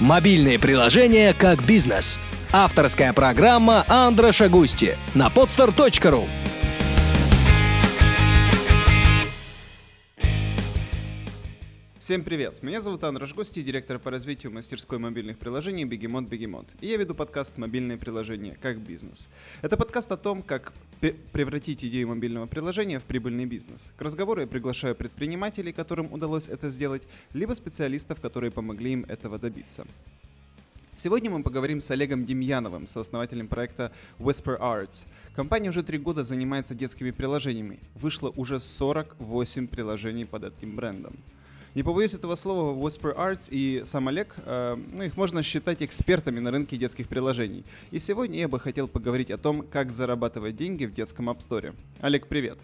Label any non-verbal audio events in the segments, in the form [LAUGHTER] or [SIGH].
Мобильные приложения как бизнес. Авторская программа Андра Шагусти на podstar.ru. Всем привет! Меня зовут Анна Рожгости, директор по развитию мастерской мобильных приложений Бегемот Бегемот. И я веду подкаст «Мобильные приложения как бизнес». Это подкаст о том, как превратить идею мобильного приложения в прибыльный бизнес. К разговору я приглашаю предпринимателей, которым удалось это сделать, либо специалистов, которые помогли им этого добиться. Сегодня мы поговорим с Олегом Демьяновым, сооснователем проекта Whisper Arts. Компания уже три года занимается детскими приложениями. Вышло уже 48 приложений под этим брендом. Не побоюсь этого слова, Whisper Arts и сам Олег, э, ну, их можно считать экспертами на рынке детских приложений. И сегодня я бы хотел поговорить о том, как зарабатывать деньги в детском App Store. Олег, привет.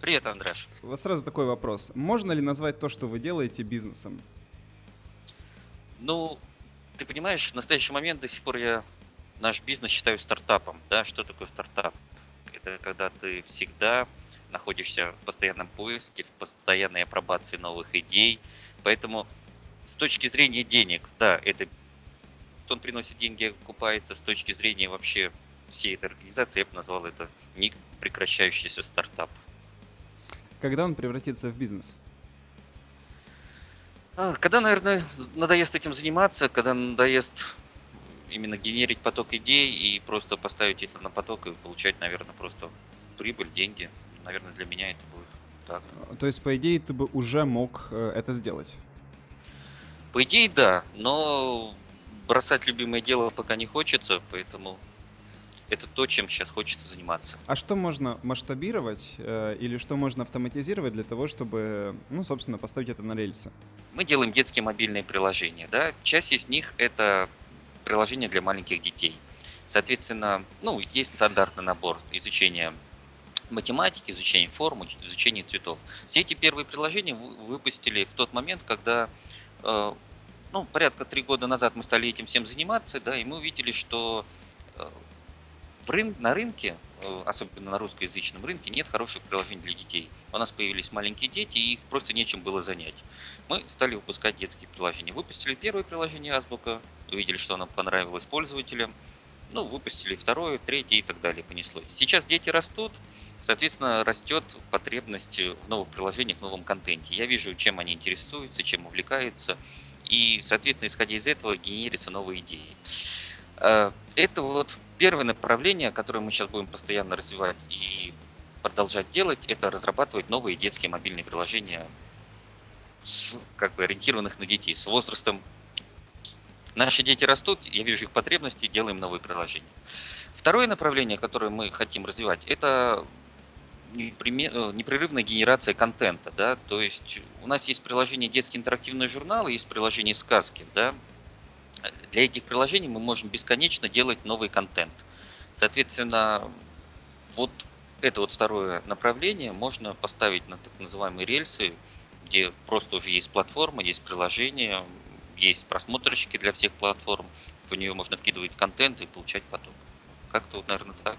Привет, Андреш. Вот сразу такой вопрос. Можно ли назвать то, что вы делаете, бизнесом? Ну, ты понимаешь, в настоящий момент до сих пор я наш бизнес считаю стартапом. Да, что такое стартап? Это когда ты всегда находишься в постоянном поиске, в постоянной апробации новых идей. Поэтому с точки зрения денег, да, это он приносит деньги, окупается. С точки зрения вообще всей этой организации, я бы назвал это не прекращающийся стартап. Когда он превратится в бизнес? А, когда, наверное, надоест этим заниматься, когда надоест именно генерить поток идей и просто поставить это на поток и получать, наверное, просто прибыль, деньги наверное, для меня это будет так. То есть, по идее, ты бы уже мог э, это сделать? По идее, да, но бросать любимое дело пока не хочется, поэтому это то, чем сейчас хочется заниматься. А что можно масштабировать э, или что можно автоматизировать для того, чтобы, ну, собственно, поставить это на рельсы? Мы делаем детские мобильные приложения, да. Часть из них это приложения для маленьких детей. Соответственно, ну, есть стандартный набор изучения математики, изучение форм, изучение цветов. Все эти первые приложения выпустили в тот момент, когда э, ну, порядка три года назад мы стали этим всем заниматься, да, и мы увидели, что э, в рын, на рынке, э, особенно на русскоязычном рынке, нет хороших приложений для детей. У нас появились маленькие дети, и их просто нечем было занять. Мы стали выпускать детские приложения. Выпустили первое приложение Азбука, увидели, что оно понравилось пользователям, ну, выпустили второе, третье и так далее, понеслось. Сейчас дети растут, Соответственно, растет потребность в новых приложениях, в новом контенте. Я вижу, чем они интересуются, чем увлекаются. И, соответственно, исходя из этого, генерятся новые идеи. Э, это вот первое направление, которое мы сейчас будем постоянно развивать и продолжать делать, это разрабатывать новые детские мобильные приложения, как бы ориентированных на детей, с возрастом. Наши дети растут, я вижу их потребности, делаем новые приложения. Второе направление, которое мы хотим развивать, это непрерывная генерация контента, да, то есть у нас есть приложение детские интерактивные журналы, есть приложение сказки, да, для этих приложений мы можем бесконечно делать новый контент. Соответственно, вот это вот второе направление можно поставить на так называемые рельсы, где просто уже есть платформа, есть приложение, есть просмотрщики для всех платформ, в нее можно вкидывать контент и получать поток. Как-то вот, наверное, так.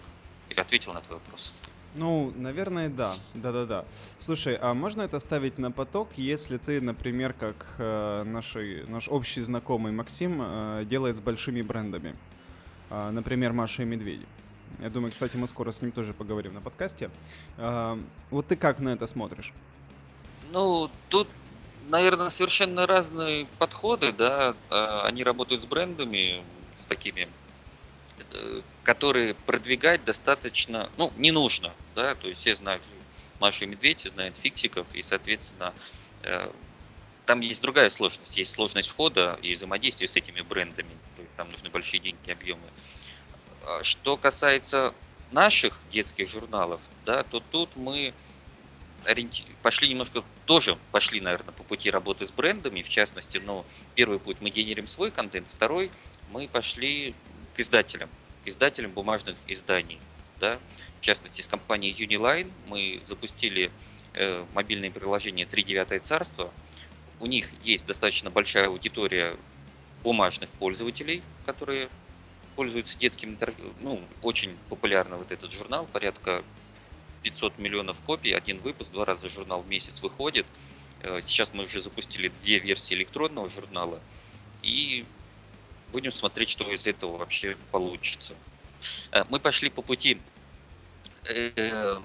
Я ответил на твой вопрос. Ну, наверное, да. Да-да-да. Слушай, а можно это ставить на поток, если ты, например, как э, наши, наш общий знакомый Максим э, делает с большими брендами? Э, например, Маша и Медведи. Я думаю, кстати, мы скоро с ним тоже поговорим на подкасте. Э, вот ты как на это смотришь? Ну, тут, наверное, совершенно разные подходы, да. Э, они работают с брендами, с такими которые продвигать достаточно, ну, не нужно, да, то есть все знают Машу и Медведь, знают фиксиков, и, соответственно, э, там есть другая сложность, есть сложность входа и взаимодействия с этими брендами, то есть там нужны большие деньги, объемы. А что касается наших детских журналов, да, то тут мы пошли немножко, тоже пошли, наверное, по пути работы с брендами, в частности, но первый путь мы генерим свой контент, второй мы пошли к издателям издателем бумажных изданий. Да? В частности, с компанией Uniline мы запустили э, мобильное приложение «Тридевятое царство». У них есть достаточно большая аудитория бумажных пользователей, которые пользуются детским, ну, очень популярный вот этот журнал, порядка 500 миллионов копий, один выпуск, два раза журнал в месяц выходит. Э, сейчас мы уже запустили две версии электронного журнала, и будем смотреть, что из этого вообще получится. Э, мы пошли по пути э,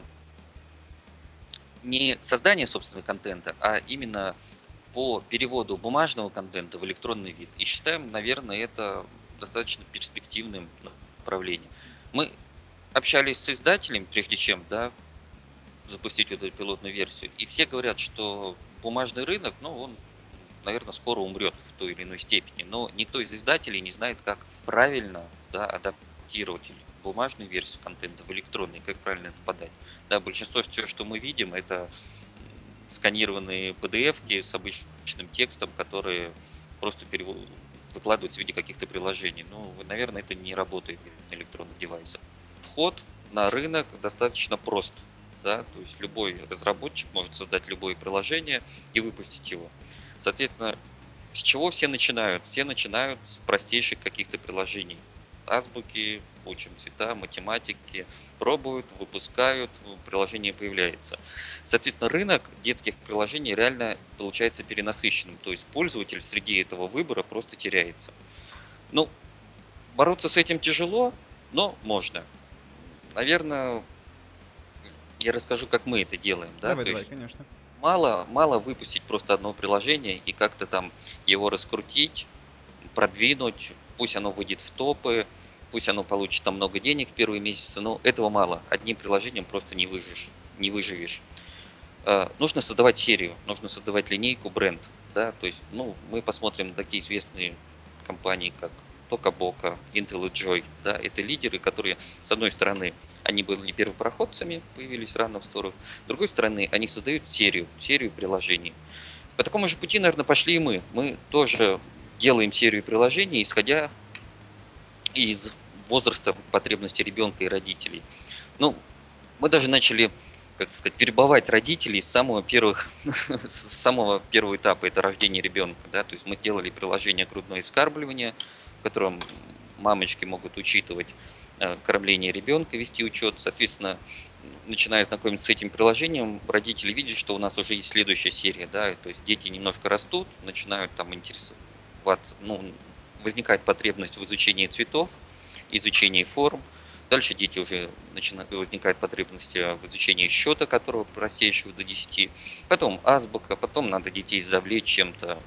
не создания собственного контента, а именно по переводу бумажного контента в электронный вид. И считаем, наверное, это достаточно перспективным направлением. Мы общались с издателем, прежде чем да, запустить эту пилотную версию, и все говорят, что бумажный рынок, ну, он, наверное, скоро умрет в той или иной степени, но никто из издателей не знает, как правильно да, адаптировать бумажную версию контента в электронный, как правильно это подать. Да, большинство все, что мы видим, это сканированные PDF-ки с обычным текстом, которые просто выкладываются в виде каких-то приложений. Ну, наверное, это не работает на электронных девайсах. Вход на рынок достаточно прост. Да? То есть любой разработчик может создать любое приложение и выпустить его. Соответственно, с чего все начинают? Все начинают с простейших каких-то приложений. Азбуки, учим цвета, математики, пробуют, выпускают, приложение появляется. Соответственно, рынок детских приложений реально получается перенасыщенным, то есть пользователь среди этого выбора просто теряется. Ну, бороться с этим тяжело, но можно. Наверное, я расскажу, как мы это делаем. Да? Давай, то давай, конечно. Мало, мало выпустить просто одно приложение и как-то там его раскрутить, продвинуть, пусть оно выйдет в топы, пусть оно получит там много денег в первые месяцы, но этого мало. Одним приложением просто не выживешь. Не выживешь. Э, нужно создавать серию, нужно создавать линейку, бренд. Да? То есть, ну, мы посмотрим на такие известные компании, как Tokaboka, Intel и Joy. Да? Это лидеры, которые, с одной стороны, они были первопроходцами, появились рано в сторону. С другой стороны, они создают серию, серию приложений. По такому же пути, наверное, пошли и мы. Мы тоже делаем серию приложений, исходя из возраста потребностей ребенка и родителей. Ну, мы даже начали, как сказать, вербовать родителей с самого, первых, [LAUGHS] с самого первого этапа, это рождение ребенка. Да? То есть мы сделали приложение грудное вскармливание, в котором мамочки могут учитывать э, кормление ребенка, вести учет. Соответственно, начиная знакомиться с этим приложением, родители видят, что у нас уже есть следующая серия, да, то есть дети немножко растут, начинают там интересоваться, ну, возникает потребность в изучении цветов, изучении форм. Дальше дети уже начинают, возникает потребность в изучении счета, которого простейшего до 10. Потом азбука, потом надо детей завлечь чем-то.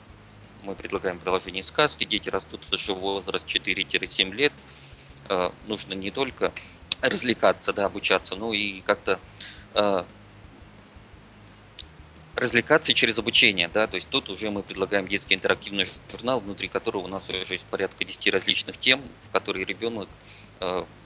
Мы предлагаем приложение сказки. Дети растут уже в возраст 4-7 лет. Э, нужно не только развлекаться, да, обучаться, но и как-то э, развлекаться через обучение, да, то есть тут уже мы предлагаем детский интерактивный журнал, внутри которого у нас уже есть порядка 10 различных тем, в которые ребенок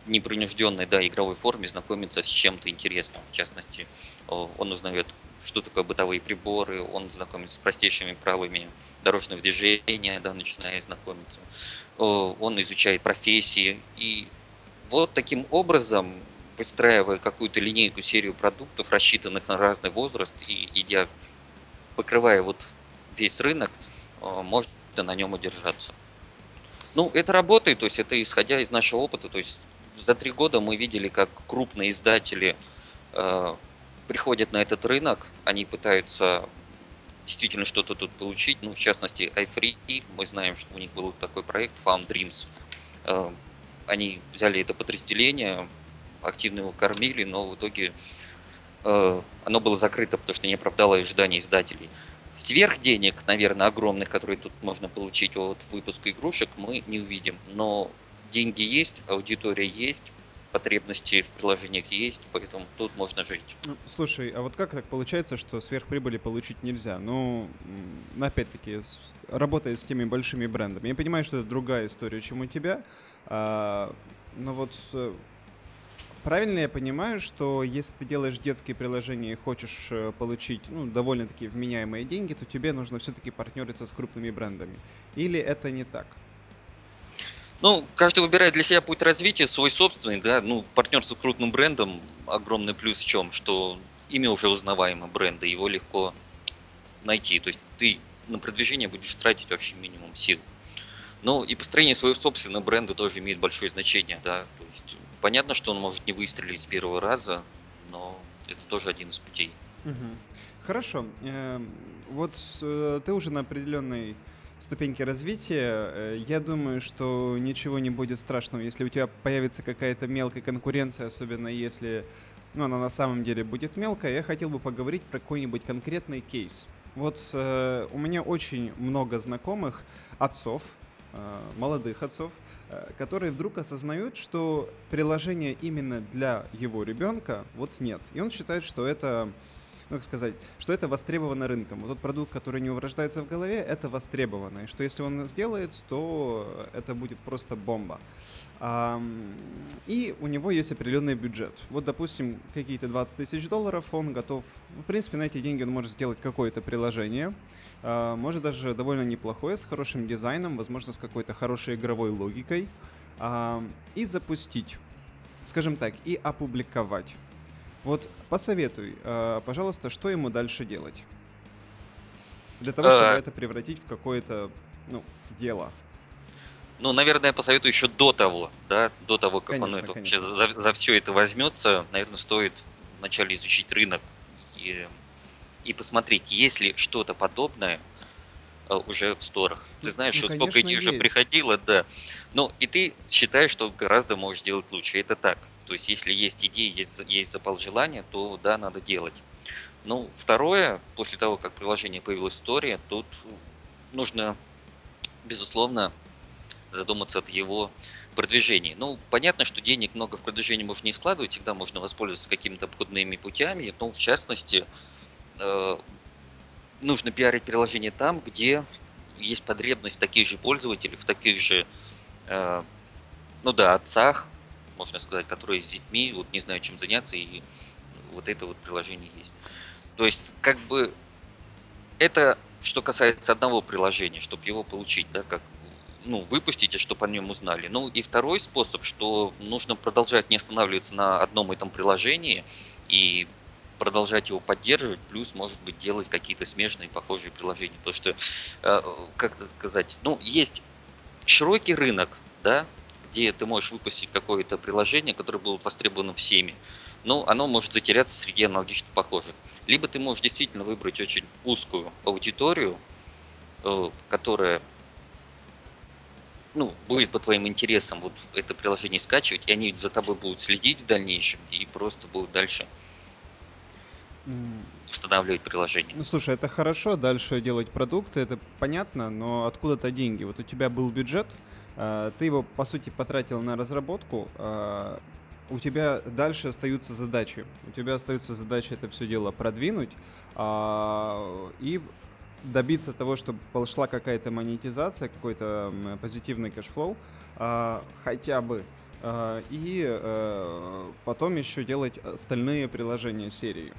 непринужденной, да, игровой форме знакомится с чем-то интересным, в частности, он узнает, что такое бытовые приборы, он знакомится с простейшими правилами дорожного движения, да, начиная знакомиться, он изучает профессии, и вот таким образом выстраивая какую-то линейку, серию продуктов, рассчитанных на разный возраст, и идя, покрывая вот весь рынок, э, можно на нем удержаться. Ну, это работает, то есть это исходя из нашего опыта, то есть за три года мы видели, как крупные издатели э, приходят на этот рынок, они пытаются действительно что-то тут получить, ну, в частности, iFree, мы знаем, что у них был такой проект Found Dreams, э, они взяли это подразделение, активно его кормили, но в итоге э, оно было закрыто, потому что не оправдало ожиданий издателей. Денег, наверное, огромных, которые тут можно получить от выпуска игрушек, мы не увидим. Но деньги есть, аудитория есть, потребности в приложениях есть, поэтому тут можно жить. Ну, слушай, а вот как так получается, что сверхприбыли получить нельзя? Ну, опять-таки, работая с теми большими брендами, я понимаю, что это другая история, чем у тебя, а, но вот Правильно я понимаю, что если ты делаешь детские приложения и хочешь э, получить ну, довольно-таки вменяемые деньги, то тебе нужно все-таки партнериться с крупными брендами? Или это не так? Ну, каждый выбирает для себя путь развития, свой собственный, да, ну, партнерство с крупным брендом, огромный плюс в чем, что имя уже узнаваемое бренда, его легко найти, то есть ты на продвижение будешь тратить вообще минимум сил. Ну, и построение своего собственного бренда тоже имеет большое значение, да, то есть Понятно, что он может не выстрелить с первого раза, но это тоже один из путей. Угу. Хорошо. Эм, вот э, ты уже на определенной ступеньки развития. Э, я думаю, что ничего не будет страшного, если у тебя появится какая-то мелкая конкуренция, особенно если ну, она на самом деле будет мелкая. Я хотел бы поговорить про какой-нибудь конкретный кейс. Вот э, у меня очень много знакомых отцов, э, молодых отцов, которые вдруг осознают, что приложения именно для его ребенка вот нет. И он считает, что это ну, как сказать, что это востребовано рынком. Вот тот продукт, который не рождается в голове, это востребовано. И что если он сделает, то это будет просто бомба. И у него есть определенный бюджет. Вот, допустим, какие-то 20 тысяч долларов он готов... В принципе, на эти деньги он может сделать какое-то приложение. А, может даже довольно неплохое, с хорошим дизайном, возможно, с какой-то хорошей игровой логикой. И запустить скажем так, и опубликовать. Вот посоветуй, э, пожалуйста, что ему дальше делать? Для того, чтобы а... это превратить в какое-то, ну, дело. Ну, наверное, я посоветую еще до того, да, до того, как конечно, он это вообще за, за все это возьмется, наверное, стоит вначале изучить рынок и, и посмотреть, есть ли что-то подобное э, уже в сторах. Ты знаешь, ну, что сколько идей уже приходило, да. Ну, и ты считаешь, что гораздо можешь сделать лучше. Это так. То есть, если есть идеи, есть, есть запал желания, то да, надо делать. Ну, второе, после того, как приложение появилась история, тут нужно, безусловно, задуматься от его продвижении. Ну, понятно, что денег много в продвижении можно не складывать, всегда можно воспользоваться какими-то обходными путями, но в частности, э, нужно пиарить приложение там, где есть потребность в таких же пользователях, в таких же, э, ну да, отцах, можно сказать, которые с детьми вот не знают, чем заняться, и вот это вот приложение есть. То есть, как бы, это что касается одного приложения, чтобы его получить, да, как ну, выпустите, чтобы о нем узнали. Ну и второй способ, что нужно продолжать не останавливаться на одном этом приложении и продолжать его поддерживать, плюс, может быть, делать какие-то смежные, похожие приложения. Потому что, э, как сказать, ну, есть широкий рынок, да, где ты можешь выпустить какое-то приложение, которое будет востребовано всеми, но оно может затеряться среди аналогично похожих. Либо ты можешь действительно выбрать очень узкую аудиторию, э, которая ну, будет по твоим интересам вот это приложение скачивать, и они за тобой будут следить в дальнейшем и просто будут дальше устанавливать приложение. Ну слушай, это хорошо, дальше делать продукты, это понятно, но откуда-то деньги. Вот у тебя был бюджет, ты его, по сути, потратил на разработку, а, у тебя дальше остаются задачи. У тебя остаются задачи это все дело продвинуть а, и добиться того, чтобы пошла какая-то монетизация, какой-то позитивный cash flow, хотя бы. И э, потом еще делать остальные приложения серии.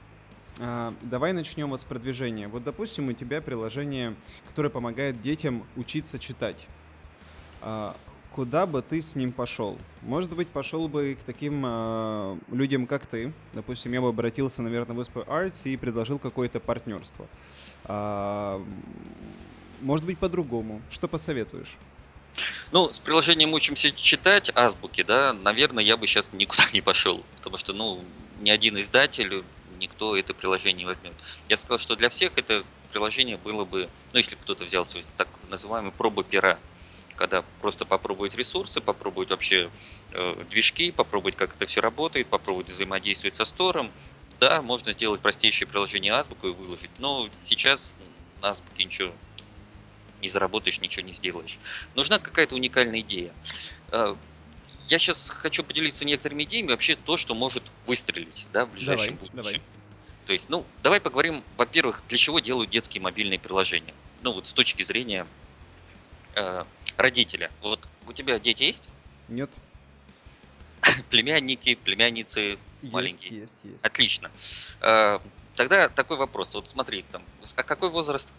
Давай начнем с продвижения. Вот, допустим, у тебя приложение, которое помогает детям учиться читать. А, куда бы ты с ним пошел? Может быть, пошел бы к таким э, людям, как ты. Допустим, я бы обратился, наверное, в WhisperArts и предложил какое-то партнерство. А, может быть, по-другому. Что посоветуешь? Ну, с приложением учимся читать азбуки, да, наверное, я бы сейчас никуда [LAUGHS] не пошел, потому что, ну, ни один издатель, никто это приложение не возьмет. Я бы сказал, что для всех это приложение было бы, ну, если бы кто-то взял так называемый проба пера, когда просто попробовать ресурсы, попробовать вообще э, движки, попробовать, как это все работает, попробовать взаимодействовать со стором. Да, можно сделать простейшее приложение азбуку и выложить, но сейчас на азбуке ничего не заработаешь, ничего не сделаешь. Нужна какая-то уникальная идея. Э, я сейчас хочу поделиться некоторыми идеями, вообще то, что может выстрелить да, в ближайшем давай, будущем. Давай. То есть, ну, давай поговорим, во-первых, для чего делают детские мобильные приложения. Ну, вот с точки зрения э, родителя. Вот у тебя дети есть? Нет. [LAUGHS] Племянники, племянницы есть, маленькие. Есть, есть. Отлично. А, тогда такой вопрос. Вот смотри, там, а какой возраст?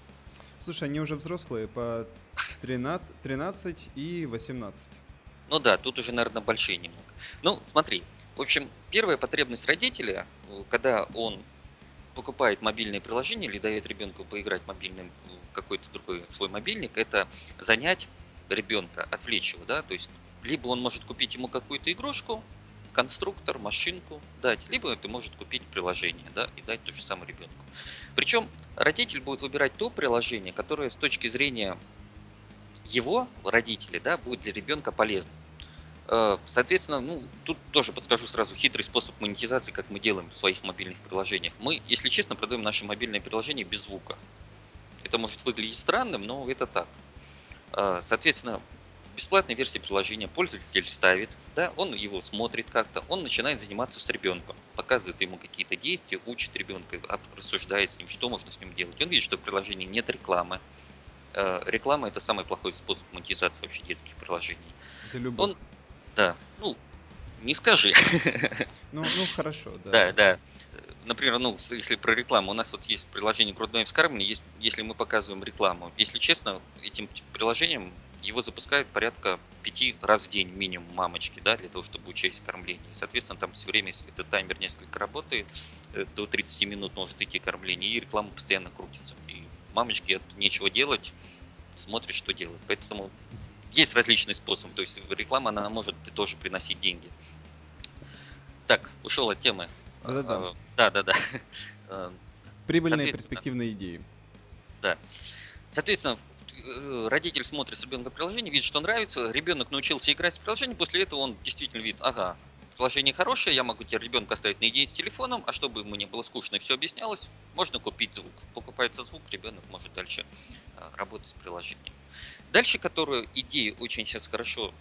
Слушай, они уже взрослые, по 13, 13 и 18. Ну да, тут уже, наверное, большие немного. Ну, смотри. В общем, первая потребность родителя, когда он покупает мобильное приложение или дает ребенку поиграть мобильным какой-то другой свой мобильник, это занять ребенка, отвлечь его, да, то есть либо он может купить ему какую-то игрушку, конструктор, машинку дать, либо это может купить приложение, да, и дать то же самое ребенку. Причем родитель будет выбирать то приложение, которое с точки зрения его, родители, да, будет для ребенка полезным. Э, соответственно, ну, тут тоже подскажу сразу хитрый способ монетизации, как мы делаем в своих мобильных приложениях. Мы, если честно, продаем наши мобильные приложения без звука. Это может выглядеть странным, но это так. Э, соответственно, бесплатной версии приложения пользователь ставит, да, он его смотрит как-то, он начинает заниматься с ребенком, показывает ему какие-то действия, учит ребенка, рассуждает с ним, что можно с ним делать. Он видит, что в приложении нет рекламы. Э, реклама – это самый плохой способ монетизации вообще детских приложений. Для Он да, ну, не скажи. Ну, ну хорошо, да. Да, да. Например, ну, если про рекламу, у нас вот есть приложение грудное вскармливание, есть, если мы показываем рекламу. Если честно, этим приложением его запускают порядка пяти раз в день минимум мамочки, да, для того, чтобы учесть кормление. соответственно, там все время, если этот таймер несколько работает, э, до 30 минут может идти кормление, и реклама постоянно крутится. И мамочке нечего делать, смотрит, что делать. Поэтому есть различные способы. То есть реклама, она может тоже приносить деньги. Так, ушел от темы. Да-да-да. А, да-да-да. А, [LAUGHS] Прибыльные перспективные идеи. Да. Соответственно, э, родитель смотрит с ребенком приложение, видит, что нравится, ребенок научился играть с приложением, после этого он действительно видит, ага, приложение хорошее, я могу теперь ребенка оставить наедине с телефоном, а чтобы ему не было скучно и все объяснялось, можно купить звук. Покупается звук, ребенок может дальше работать с приложением. Дальше, которую идею очень сейчас хорошо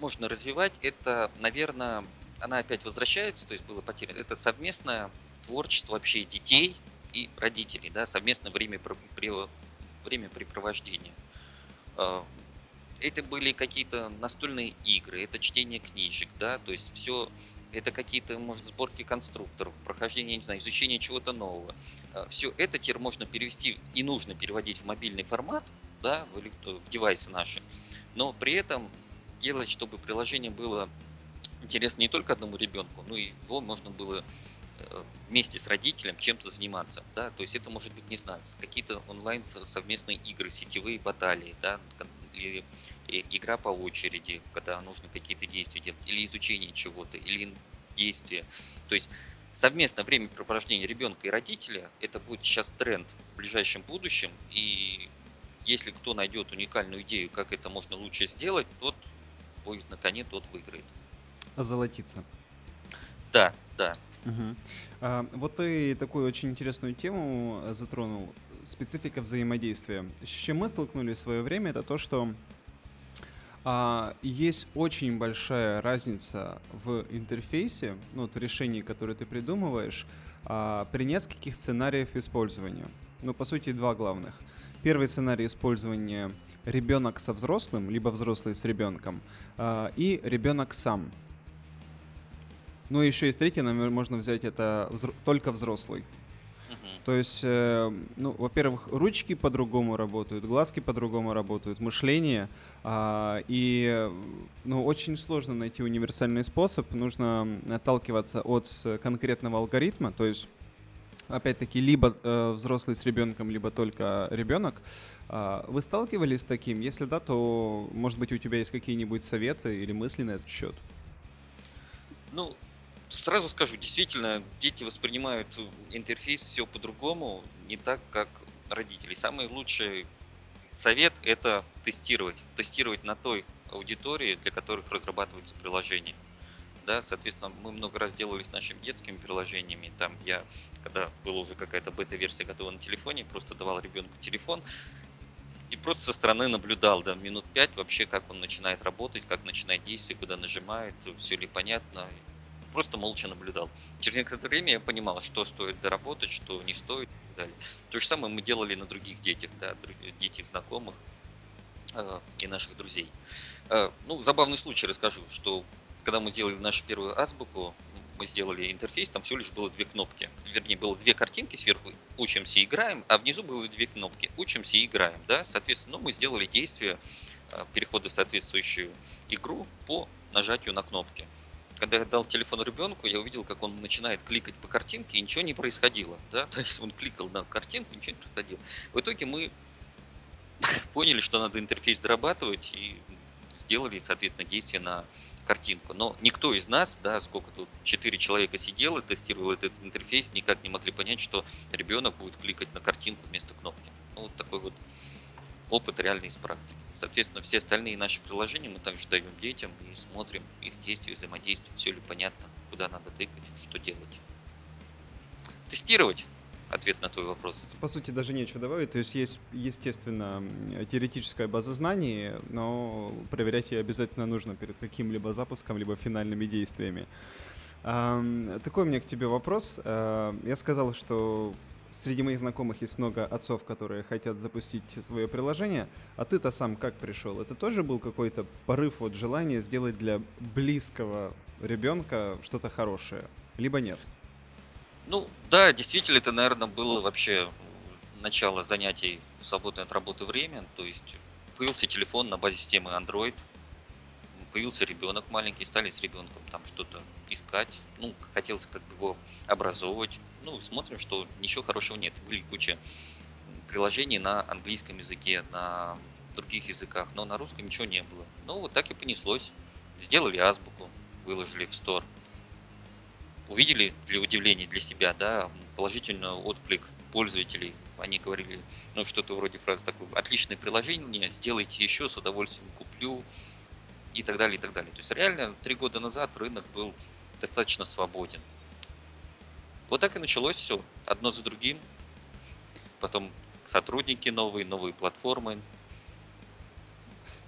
можно развивать, это, наверное, она опять возвращается, то есть было потеряно, это совместное творчество вообще детей и родителей, да, совместное время, времяпрепровождение. А, это были какие-то настольные игры, это чтение книжек, да, то есть все это какие-то, может, сборки конструкторов, прохождение, не знаю, изучение чего-то нового. А, все это теперь можно перевести и нужно переводить в мобильный формат, да, в, в девайсы наши, но при этом делать, чтобы приложение было интересно не только одному ребенку, но и его можно было э, вместе с родителем чем-то заниматься, да, то есть это может быть, не знаю, какие-то онлайн совместные игры, сетевые баталии, да, или игра по очереди, когда нужно какие-то действия делать, или изучение чего-то, или действия. То есть совместное времяпрепровождение ребенка и родителя, это будет сейчас тренд в ближайшем будущем, и если кто найдет уникальную идею, как это можно лучше сделать, тот будет на коне, тот выиграет. Озолотиться. Да, да. Угу. А, вот ты такую очень интересную тему затронул. Специфика взаимодействия. С чем мы столкнулись в свое время, это то, что а, есть очень большая разница в интерфейсе, ну, вот в решении, которое ты придумываешь, а, при нескольких сценариях использования. Ну, по сути, два главных. Первый сценарий использования ребенок со взрослым, либо взрослый с ребенком, э, и ребенок сам. Ну, еще есть третий, наверное, можно взять это взро- только взрослый. То есть, э, ну, во-первых, ручки по-другому работают, глазки по-другому работают, мышление. Э, и, ну, очень сложно найти универсальный способ. Нужно отталкиваться от конкретного алгоритма. То есть опять-таки, либо э, взрослый с ребенком, либо только ребенок. Э, вы сталкивались с таким? Если да, то, может быть, у тебя есть какие-нибудь советы или мысли на этот счет? Ну, сразу скажу, действительно, дети воспринимают интерфейс все по-другому, не так, как родители. Самый лучший совет – это тестировать. Тестировать на той аудитории, для которых разрабатывается приложение да, соответственно, мы много раз делали с нашими детскими приложениями, там я, когда была уже какая-то бета-версия готова на телефоне, просто давал ребенку телефон, и просто со стороны наблюдал, да, минут пять вообще, как он начинает работать, как начинает действие, куда нажимает, все ли понятно, просто молча наблюдал. Через некоторое время я понимал, что стоит доработать, что не стоит и так далее. То же самое мы делали на других детях, да, детей знакомых э, и наших друзей. Э, ну, забавный случай расскажу, что когда мы делали нашу первую азбуку, мы сделали интерфейс, там всего лишь было две кнопки. Вернее, было две картинки сверху «Учимся, играем», а внизу было две кнопки «Учимся, играем». Да? Соответственно, ну, мы сделали действие а, перехода в соответствующую игру по нажатию на кнопки. Когда я дал телефон ребенку, я увидел, как он начинает кликать по картинке, и ничего не происходило. Да? [LAUGHS] То есть он кликал на картинку, ничего не происходило. В итоге мы [LAUGHS] поняли, что надо интерфейс дорабатывать, и сделали, соответственно, действие на картинку. Но никто из нас, да, сколько тут, четыре человека сидело, тестировал этот интерфейс, никак не могли понять, что ребенок будет кликать на картинку вместо кнопки. Ну, вот такой вот опыт реальный из практики. Соответственно, все остальные наши приложения мы также даем детям и смотрим их действия, взаимодействие, все ли понятно, куда надо тыкать, что делать. Тестировать ответ на твой вопрос. По сути, даже нечего добавить. То есть есть, естественно, теоретическая база знаний, но проверять ее обязательно нужно перед каким-либо запуском, либо финальными действиями. Такой у меня к тебе вопрос. А, я сказал, что среди моих знакомых есть много отцов, которые хотят запустить свое приложение. А ты-то сам как пришел? Это тоже был какой-то порыв, вот желание сделать для близкого ребенка что-то хорошее? Либо нет? Ну, да, действительно, это, наверное, было вообще начало занятий в свободное от работы время. То есть появился телефон на базе системы Android, появился ребенок маленький, стали с ребенком там что-то искать. Ну, хотелось как бы его образовывать. Ну, смотрим, что ничего хорошего нет. Были куча приложений на английском языке, на других языках, но на русском ничего не было. Ну, вот так и понеслось. Сделали азбуку, выложили в стор увидели для удивления для себя, да, положительный отклик пользователей. Они говорили, ну, что-то вроде фразы такой, отличное приложение, сделайте еще, с удовольствием куплю, и так далее, и так далее. То есть реально три года назад рынок был достаточно свободен. Вот так и началось все, одно за другим. Потом сотрудники новые, новые платформы,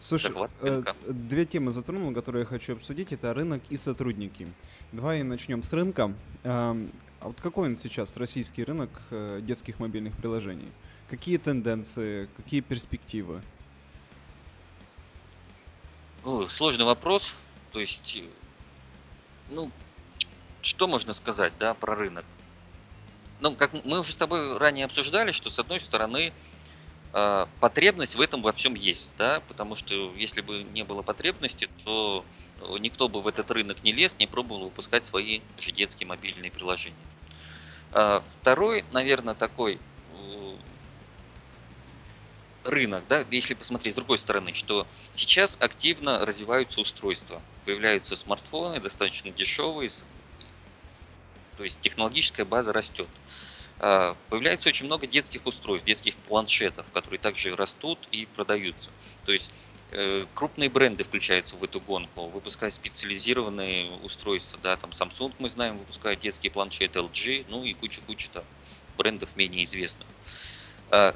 Слушай, э, две темы затронул, которые я хочу обсудить. Это рынок и сотрудники. Давай начнем с рынка. А вот какой он сейчас, российский рынок э, детских мобильных приложений? Какие тенденции, какие перспективы? Ну, сложный вопрос. То есть, э, ну, что можно сказать, да, про рынок? Ну, как мы уже с тобой ранее обсуждали, что с одной стороны, а, потребность в этом во всем есть, да, потому что если бы не было потребности, то никто бы в этот рынок не лез, не пробовал выпускать свои же детские мобильные приложения. А, второй, наверное, такой э, рынок, да, если посмотреть с другой стороны, что сейчас активно развиваются устройства, появляются смартфоны достаточно дешевые, то есть технологическая база растет. А, появляется очень много детских устройств, детских планшетов, которые также растут и продаются. То есть э, крупные бренды включаются в эту гонку, выпускают специализированные устройства, да, там Samsung, мы знаем, выпускает детские планшеты, LG, ну и куча-куча там брендов менее известных. А,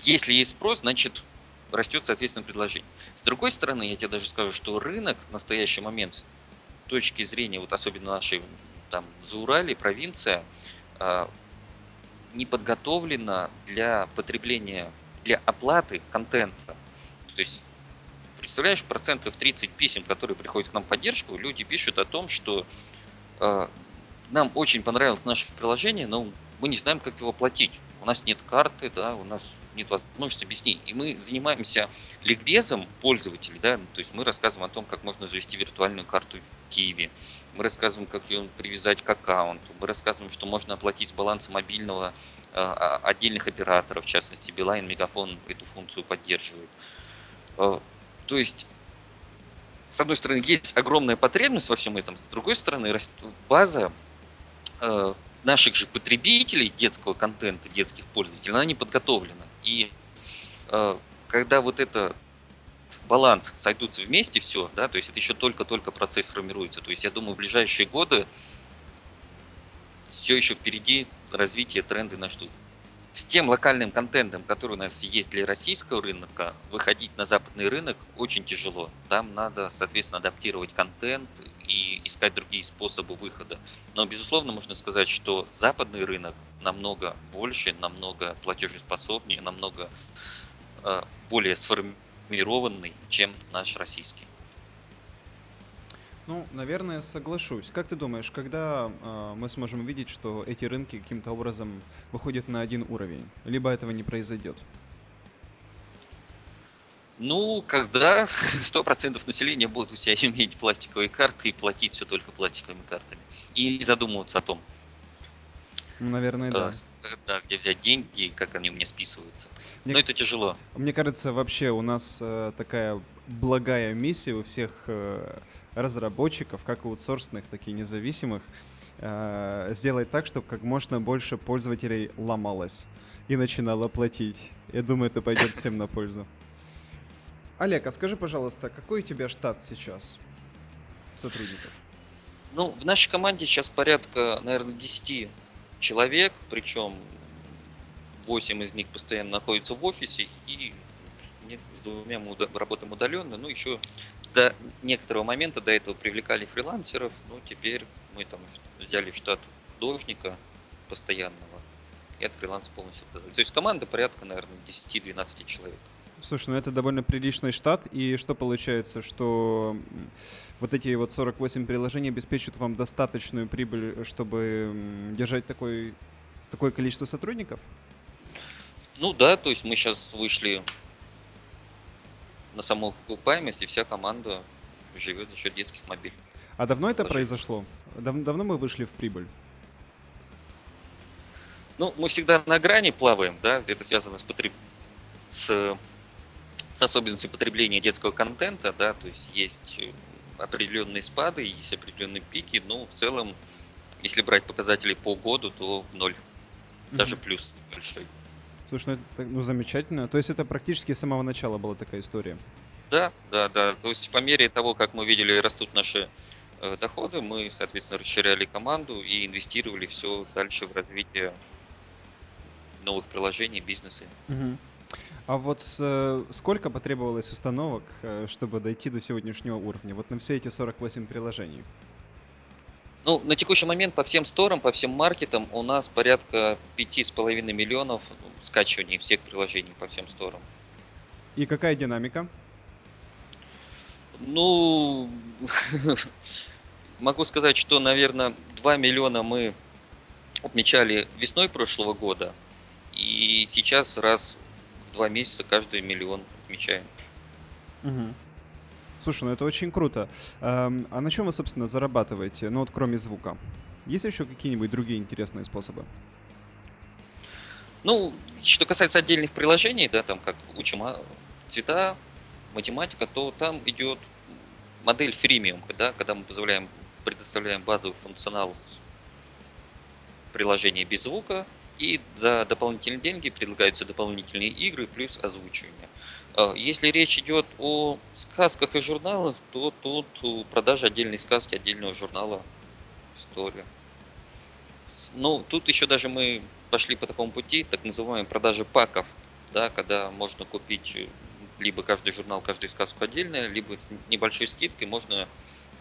если есть спрос, значит растет, соответственно, предложение. С другой стороны, я тебе даже скажу, что рынок в настоящий момент, с точки зрения, вот особенно нашей там Заурали, провинция, а, не подготовлена для потребления, для оплаты контента. То есть, представляешь, процентов 30 писем, которые приходят к нам в поддержку, люди пишут о том, что э, нам очень понравилось наше приложение, но мы не знаем, как его платить. У нас нет карты, да, у нас нет возможности объяснить. И мы занимаемся ликбезом пользователей, да, то есть мы рассказываем о том, как можно завести виртуальную карту в Киеве, мы рассказываем, как ее привязать к аккаунту, мы рассказываем, что можно оплатить с баланса мобильного э, отдельных операторов, в частности, Билайн, Мегафон эту функцию поддерживает. Э, то есть, с одной стороны, есть огромная потребность во всем этом, с другой стороны, база наших же потребителей детского контента, детских пользователей, она не подготовлена. И э, когда вот это баланс сойдутся вместе все, да, то есть это еще только-только процесс формируется. То есть я думаю, в ближайшие годы все еще впереди развитие тренды на что с тем локальным контентом, который у нас есть для российского рынка, выходить на западный рынок очень тяжело. Там надо, соответственно, адаптировать контент и искать другие способы выхода. Но, безусловно, можно сказать, что западный рынок намного больше, намного платежеспособнее, намного э, более сформированный, чем наш российский. Ну, наверное, соглашусь. Как ты думаешь, когда э, мы сможем увидеть, что эти рынки каким-то образом выходят на один уровень? Либо этого не произойдет? Ну, когда [LAUGHS] 100% населения будут у себя [LAUGHS] иметь пластиковые карты и платить все только пластиковыми картами. И не задумываться о том. Ну, наверное, да. да. Где взять деньги, как они у меня списываются. Мне, Но это тяжело. Мне кажется, вообще у нас э, такая благая миссия у всех э, разработчиков, как аутсорсных, так и независимых, э, сделать так, чтобы как можно больше пользователей ломалось и начинало платить. Я думаю, это пойдет всем на пользу. Олег, а скажи, пожалуйста, какой у тебя штат сейчас сотрудников? Ну, в нашей команде сейчас порядка, наверное, 10 человек, причем 8 из них постоянно находятся в офисе, и с двумя мы работаем удаленно. Ну, еще до некоторого момента до этого привлекали фрилансеров, ну, теперь мы там взяли в штат художника постоянного, и от фриланса полностью То есть команда порядка, наверное, 10-12 человек. Слушай, ну это довольно приличный штат, и что получается, что вот эти вот 48 приложений обеспечат вам достаточную прибыль, чтобы держать такой, такое количество сотрудников? Ну да, то есть мы сейчас вышли на саму окупаемость, и вся команда живет за счет детских мобилей. А давно это произошло? Дав- давно мы вышли в прибыль? Ну, мы всегда на грани плаваем, да, это связано с, потреб... с с особенностью потребления детского контента, да, то есть есть э, определенные спады, есть определенные пики, но в целом, если брать показатели по году, то в ноль, mm-hmm. даже плюс большой. Слушай, ну это ну, замечательно. То есть это практически с самого начала была такая история? Да, да, да. То есть по мере того, как мы видели, растут наши э, доходы, мы, соответственно, расширяли команду и инвестировали все дальше в развитие новых приложений, бизнеса. Угу. А вот э, сколько потребовалось установок, э, чтобы дойти до сегодняшнего уровня? Вот на все эти 48 приложений. Ну, на текущий момент по всем сторам, по всем маркетам у нас порядка 5,5 миллионов скачиваний всех приложений по всем сторам. И какая динамика? Ну, [LAUGHS] могу сказать, что, наверное, 2 миллиона мы отмечали весной прошлого года. И сейчас раз два месяца каждый миллион отмечаем. Угу. Слушай, ну это очень круто. Эм, а на чем вы, собственно, зарабатываете? Ну вот кроме звука. Есть еще какие-нибудь другие интересные способы? Ну, что касается отдельных приложений, да, там как учим цвета, математика, то там идет модель фримиум, да, когда мы позволяем, предоставляем базовый функционал приложения без звука, и за дополнительные деньги предлагаются дополнительные игры плюс озвучивание. А, если речь идет о сказках и журналах, то тут продажа отдельной сказки, отдельного журнала история. Ну, тут еще даже мы пошли по такому пути, так называемой продажи паков, да, когда можно купить э, либо каждый журнал, каждую сказку отдельно, либо с небольшой скидкой можно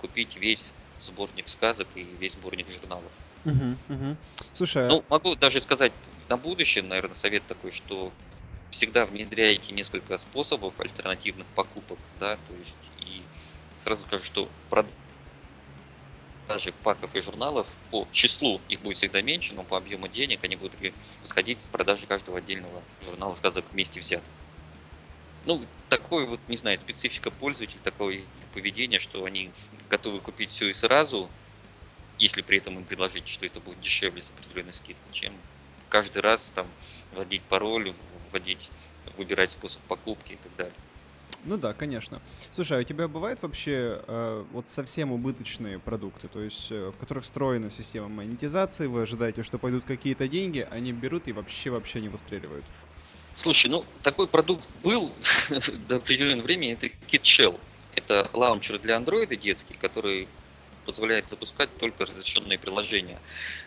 купить весь сборник сказок и весь сборник журналов. Угу, угу. Слушай, ну могу даже сказать на будущее, наверное, совет такой, что всегда внедряйте несколько способов альтернативных покупок, да, то есть и сразу скажу, что продажи паков и журналов по числу их будет всегда меньше, но по объему денег они будут исходить с продажи каждого отдельного журнала сказок вместе взят. Ну, такой вот, не знаю, специфика пользователей, такое поведение, что они готовы купить все и сразу, если при этом им предложить, что это будет дешевле с определенной скидкой, чем каждый раз там вводить пароль, вводить, выбирать способ покупки и так далее. Ну да, конечно. Слушай, а у тебя бывают вообще э, вот совсем убыточные продукты, то есть э, в которых встроена система монетизации, вы ожидаете, что пойдут какие-то деньги, они берут и вообще-вообще не выстреливают? Слушай, ну такой продукт был [LAUGHS] до определенного времени, это KitShell. Это лаунчер для Android детский, который позволяет запускать только разрешенные приложения.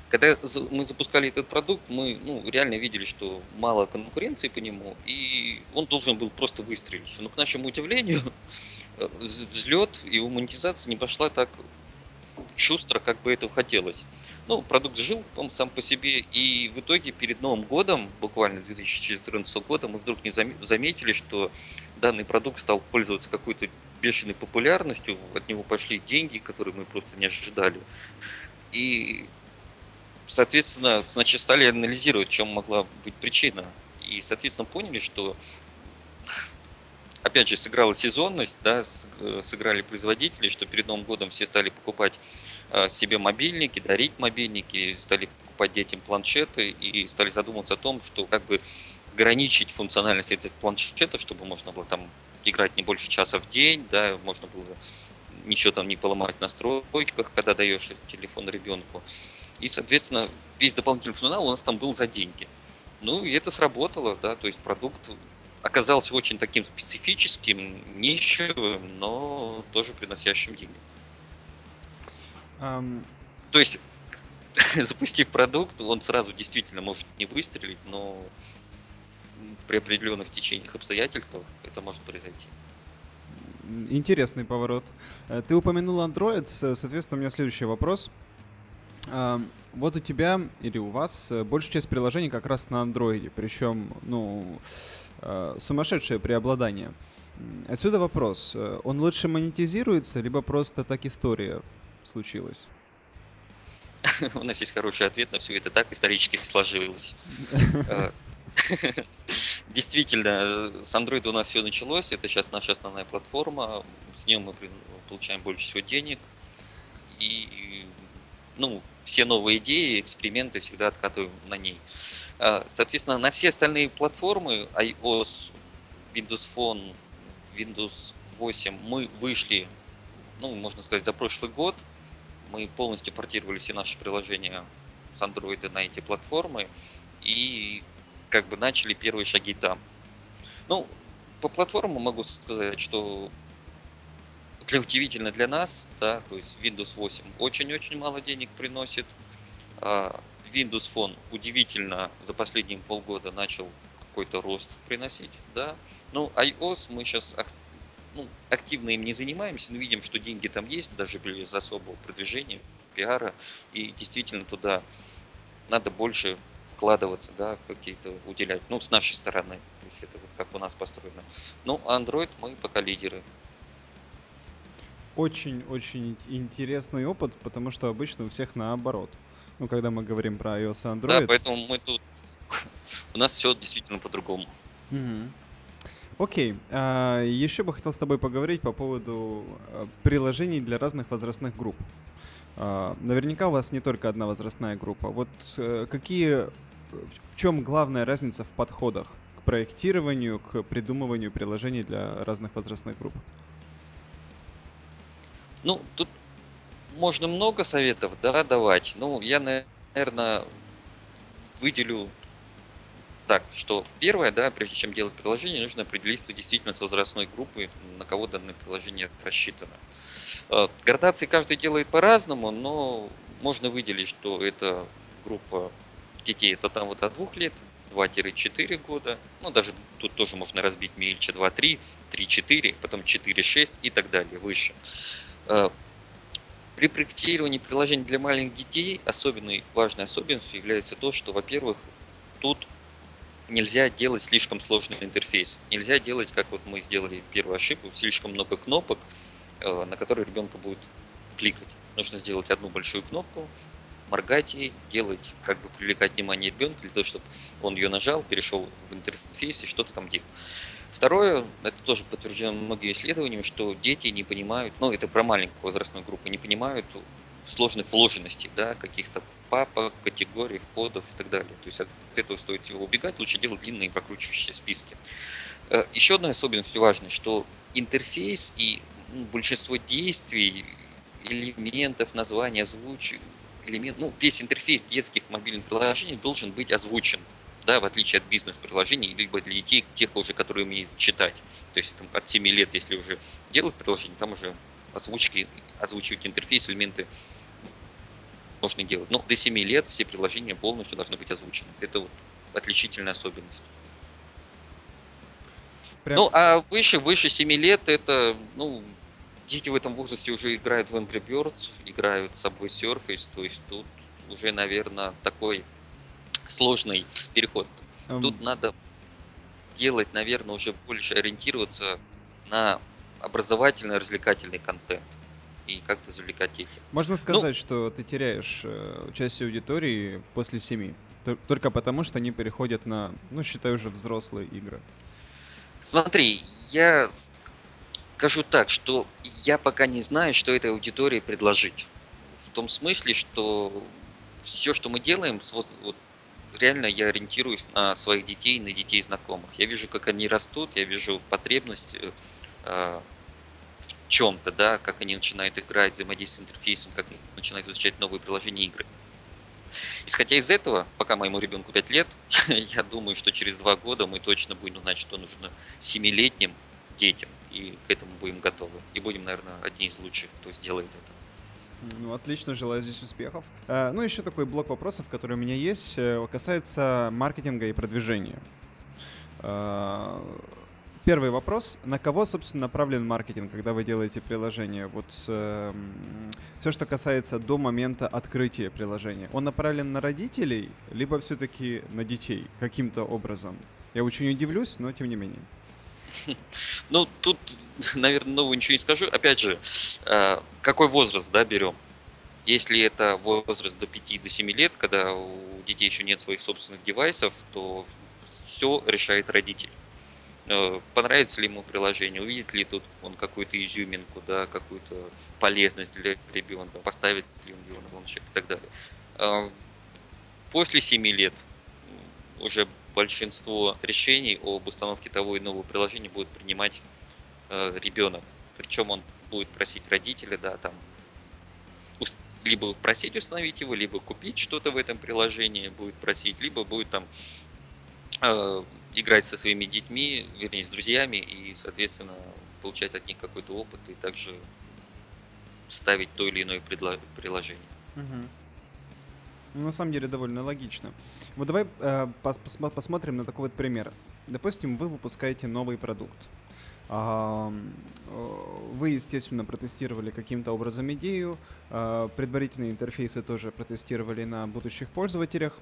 Когда мы запускали этот продукт, мы ну, реально видели, что мало конкуренции по нему, и он должен был просто выстрелить. Но к нашему удивлению, взлет и монетизация не пошла так шустро, как бы этого хотелось. Ну, продукт жил он сам по себе, и в итоге перед Новым годом, буквально 2014 года, мы вдруг не заметили, что данный продукт стал пользоваться какой-то бешеной популярностью, от него пошли деньги, которые мы просто не ожидали. И, соответственно, значит, стали анализировать, в чем могла быть причина. И, соответственно, поняли, что опять же, сыграла сезонность, да, сыграли производители, что перед Новым годом все стали покупать а, себе мобильники, дарить мобильники, стали покупать детям планшеты и стали задумываться о том, что как бы ограничить функциональность этих планшетов, чтобы можно было там играть не больше часа в день, да, можно было ничего там не поломать в настройках, когда даешь телефон ребенку. И, соответственно, весь дополнительный функционал у нас там был за деньги. Ну, и это сработало, да, то есть продукт оказался очень таким специфическим, нишевым, но тоже приносящим деньги. Um... То есть, [LAUGHS] запустив продукт, он сразу действительно может не выстрелить, но при определенных течениях обстоятельствах это может произойти. Интересный поворот. Э, ты упомянул Android, соответственно, у меня следующий вопрос. Вот у тебя или у вас э, большая часть приложений как раз на андроиде, причем, ну, э, сумасшедшее преобладание. Отсюда вопрос, он лучше монетизируется, либо просто так история случилась? [LAUGHS] У нас есть хороший ответ на все это так исторически сложилось. [LAUGHS] [LAUGHS] Действительно, с Android у нас все началось. Это сейчас наша основная платформа. С нее мы получаем больше всего денег. И ну, все новые идеи, эксперименты всегда откатываем на ней. А, соответственно, на все остальные платформы, iOS, Windows Phone, Windows 8, мы вышли, ну, можно сказать, за прошлый год. Мы полностью портировали все наши приложения с Android на эти платформы и как бы начали первые шаги там. Ну, по платформам могу сказать, что для удивительно для нас, да, то есть Windows 8 очень-очень мало денег приносит. А Windows Phone удивительно за последние полгода начал какой-то рост приносить, да. Ну, iOS мы сейчас ну, активно им не занимаемся, но видим, что деньги там есть, даже без особого продвижения, пиара, и действительно туда надо больше вкладываться, да, какие-то уделять, ну, с нашей стороны, то есть это вот как у нас построено. Ну, Android мы пока лидеры, очень-очень интересный опыт, потому что обычно у всех наоборот. Ну, когда мы говорим про iOS и Android. Да, поэтому мы тут... [LAUGHS] У нас все действительно по-другому. Угу. Окей. А, еще бы хотел с тобой поговорить по поводу а, приложений для разных возрастных групп. А, наверняка у вас не только одна возрастная группа. Вот а, какие... В чем главная разница в подходах к проектированию, к придумыванию приложений для разных возрастных групп? Ну, тут можно много советов да, давать. Ну, я, наверное, выделю так, что первое, да, прежде чем делать приложение, нужно определиться действительно с возрастной группой, на кого данное приложение рассчитано. Э, градации каждый делает по-разному, но можно выделить, что это группа детей, это там вот от двух лет, 2-4 года, ну даже тут тоже можно разбить мельче 2-3, 3-4, потом 4-6 и так далее, выше. Э, при проектировании приложений для маленьких детей особенной важной особенностью является то, что, во-первых, тут нельзя делать слишком сложный интерфейс. Нельзя делать, как вот мы сделали первую ошибку, слишком много кнопок, э, на которые ребенка будет кликать. Нужно сделать одну большую кнопку, моргать ей, делать, как бы привлекать внимание ребенка для того, чтобы он ее нажал, перешел в интерфейс и что-то там делал. Второе, это тоже подтверждено многими исследованиями, что дети не понимают, ну это про маленькую возрастную группу, не понимают сложных вложенностей, да, каких-то папок, категорий, входов и так далее. То есть от этого стоит всего убегать, лучше делать длинные прокручивающие списки. Э, еще одна особенность важная, что интерфейс и ну, большинство действий, элементов, названия, озвучек, элемент, ну, весь интерфейс детских мобильных приложений должен быть озвучен да, в отличие от бизнес-приложений, либо для детей, тех уже, которые умеют читать. То есть там, от 7 лет, если уже делают приложение, там уже озвучки, озвучивать интерфейс, элементы можно делать. Но до 7 лет все приложения полностью должны быть озвучены. Это вот отличительная особенность. Прям... Ну, а выше, выше 7 лет это, ну, дети в этом возрасте уже играют в Angry Birds, играют в Subway Surface, то есть тут уже, наверное, такой сложный переход. Um... Тут надо делать, наверное, уже больше ориентироваться на образовательный, развлекательный контент и как-то завлекать детей. Можно ну сказать, ну, что ты теряешь э, часть аудитории после семи, только потому, что они переходят на, ну, считай, уже взрослые игры. Смотри, я скажу так, что я пока не знаю, что этой аудитории предложить. В том смысле, что все, что мы делаем, вот реально я ориентируюсь на своих детей, на детей знакомых. Я вижу, как они растут, я вижу потребность э, э в чем-то, да, как они начинают играть, взаимодействовать с интерфейсом, как они начинают изучать новые приложения игры. Исходя из этого, пока моему ребенку 5 лет, [LAUGHS] я думаю, что через 2 года мы точно будем знать, что нужно 7-летним детям, и к этому будем готовы. И будем, наверное, одни из лучших, кто сделает это. Ну, отлично, желаю здесь успехов. Э, ну, еще такой блок вопросов, который у меня есть, э, касается маркетинга и продвижения. Э, первый вопрос. На кого, собственно, направлен маркетинг, когда вы делаете приложение? Вот э, все, что касается до момента открытия приложения. Он направлен на родителей, либо все-таки на детей каким-то образом? Я очень удивлюсь, но тем не менее. [LAUGHS] Ну, тут, [LAUGHS] наверное, нового ничего не скажу. Опять же, э, какой возраст, да, берем? Если это возраст до 5 до 7 лет, когда у детей еще нет своих собственных девайсов, то все решает родитель. Э, понравится ли ему приложение, увидит ли тут он какую-то изюминку, да, какую-то полезность для ребенка, поставит ли он его на планшет и так далее. Э, после 7 лет уже большинство решений об установке того иного приложения будет принимать э, ребенок. Причем он будет просить родителя, да, там, либо просить установить его, либо купить что-то в этом приложении будет просить, либо будет там играть со своими детьми, вернее, с друзьями, и, соответственно, получать от них какой-то опыт и также ставить то или иное предло- приложение. Угу. Ну, на самом деле довольно логично. Вот давай э, пос- пос- посмотрим на такой вот пример. Допустим, вы выпускаете новый продукт. А, вы, естественно, протестировали каким-то образом идею, а, предварительные интерфейсы тоже протестировали на будущих пользователях,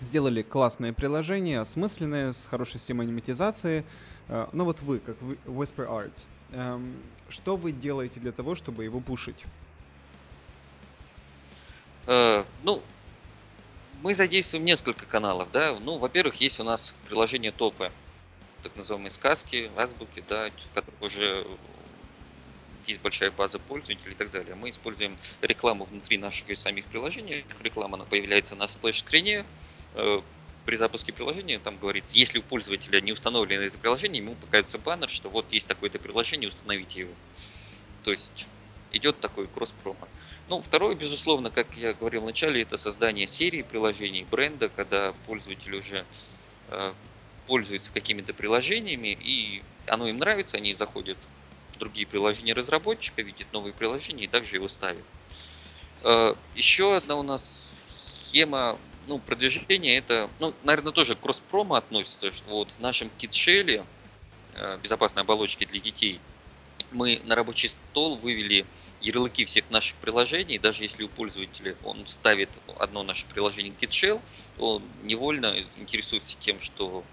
сделали классное приложение, осмысленное, с хорошей системой монетизации. Э, ну вот вы, как Whisper Arts, эм, что вы делаете для того, чтобы его пушить? Э, ну, мы задействуем несколько каналов, да. Ну, во-первых, есть у нас приложение топы, так называемые сказки, азбуки, да, в которых уже есть большая база пользователей и так далее. Мы используем рекламу внутри наших самих приложений. Реклама она появляется на splash screen е, Э, при запуске приложения там говорит, если у пользователя не установлено это приложение, ему показывается баннер, что вот есть такое-то приложение, установите его. То есть идет такой кросс-промо. Ну, второе, безусловно, как я говорил в начале, это создание серии приложений, бренда, когда пользователь уже э, пользуется какими-то приложениями, и оно им нравится, они заходят в другие приложения разработчика, видят новые приложения и также его ставят. Э, еще одна у нас схема ну, продвижение это, ну, наверное, тоже к кросс-промо относится, что вот в нашем китшеле э, безопасной оболочки для детей мы на рабочий стол вывели ярлыки всех наших приложений, даже если у пользователя он ставит одно наше приложение KitShell, он невольно интересуется тем, что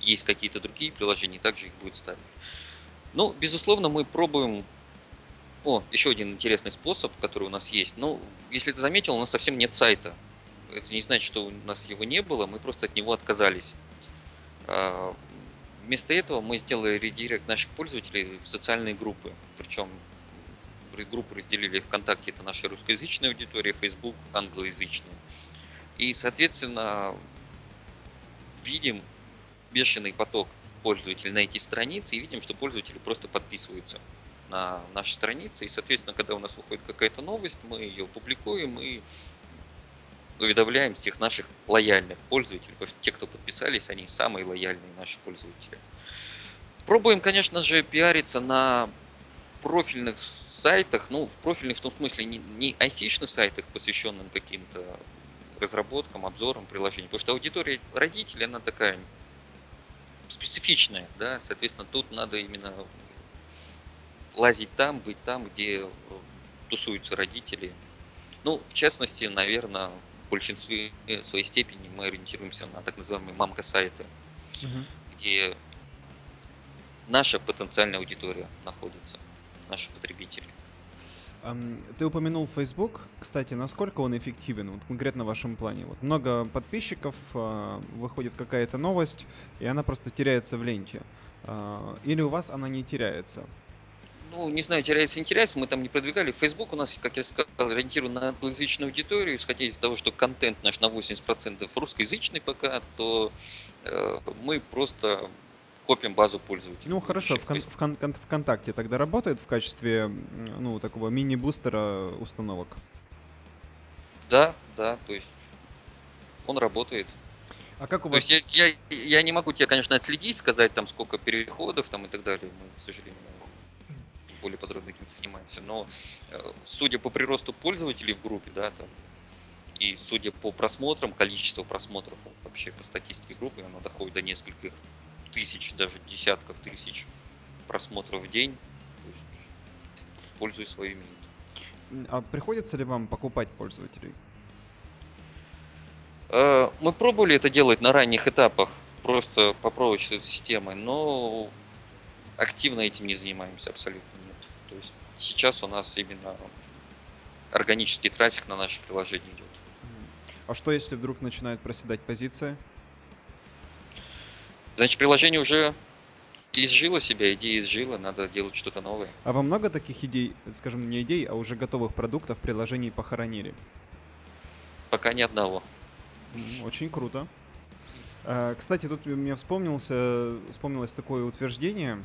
есть какие-то другие приложения, также их будет ставить. Ну, безусловно, мы пробуем... О, еще один интересный способ, который у нас есть. Ну, если ты заметил, у нас совсем нет сайта это не значит, что у нас его не было, мы просто от него отказались. А, вместо этого мы сделали редирект наших пользователей в социальные группы. Причем группы разделили ВКонтакте, это наша русскоязычная аудитория, Facebook англоязычная. И, соответственно, видим бешеный поток пользователей на эти страницы и видим, что пользователи просто подписываются на наши страницы. И, соответственно, когда у нас выходит какая-то новость, мы ее публикуем и уведомляем всех наших лояльных пользователей, потому что те, кто подписались, они самые лояльные наши пользователи. Пробуем, конечно же, пиариться на профильных сайтах, ну, в профильных в том смысле не, не айтишных сайтах, посвященных каким-то разработкам, обзорам приложений, потому что аудитория родителей, она такая специфичная, да, соответственно, тут надо именно лазить там, быть там, где тусуются родители. Ну, в частности, наверное, в большинстве своей степени мы ориентируемся на так называемые мамка-сайты, угу. где наша потенциальная аудитория находится, наши потребители. Ты упомянул Facebook. Кстати, насколько он эффективен, вот конкретно в вашем плане? Вот много подписчиков, а, выходит какая-то новость, и она просто теряется в ленте. А, или у вас она не теряется? ну, не знаю, теряется, не теряется, мы там не продвигали. Facebook у нас, как я сказал, ориентирован на англоязычную аудиторию, исходя из того, что контент наш на 80% русскоязычный пока, то э, мы просто копим базу пользователей. Ну хорошо, в, кон- в, кон- ВКонтакте тогда работает в качестве ну, такого мини-бустера установок? Да, да, то есть он работает. А как у То вас... есть я, я, я не могу тебе, конечно, отследить, сказать там сколько переходов там и так далее. Мы, к сожалению, более подробно этим занимаемся. Но э, судя по приросту пользователей в группе, да, там, и судя по просмотрам, количество просмотров вообще по статистике группы, оно доходит до нескольких тысяч, даже десятков тысяч просмотров в день. То есть, пользуюсь свою минуту. А приходится ли вам покупать пользователей? Э, Мы пробовали это делать на ранних этапах, просто попробовать системой, но активно этим не занимаемся абсолютно нет. То есть сейчас у нас именно органический трафик на наше приложение идет. А что, если вдруг начинает проседать позиция? Значит, приложение уже изжило себя, идея изжила, надо делать что-то новое. А вы много таких идей, скажем, не идей, а уже готовых продуктов, приложений похоронили? Пока ни одного. Очень круто. А, Кстати, тут мне вспомнился, вспомнилось такое утверждение.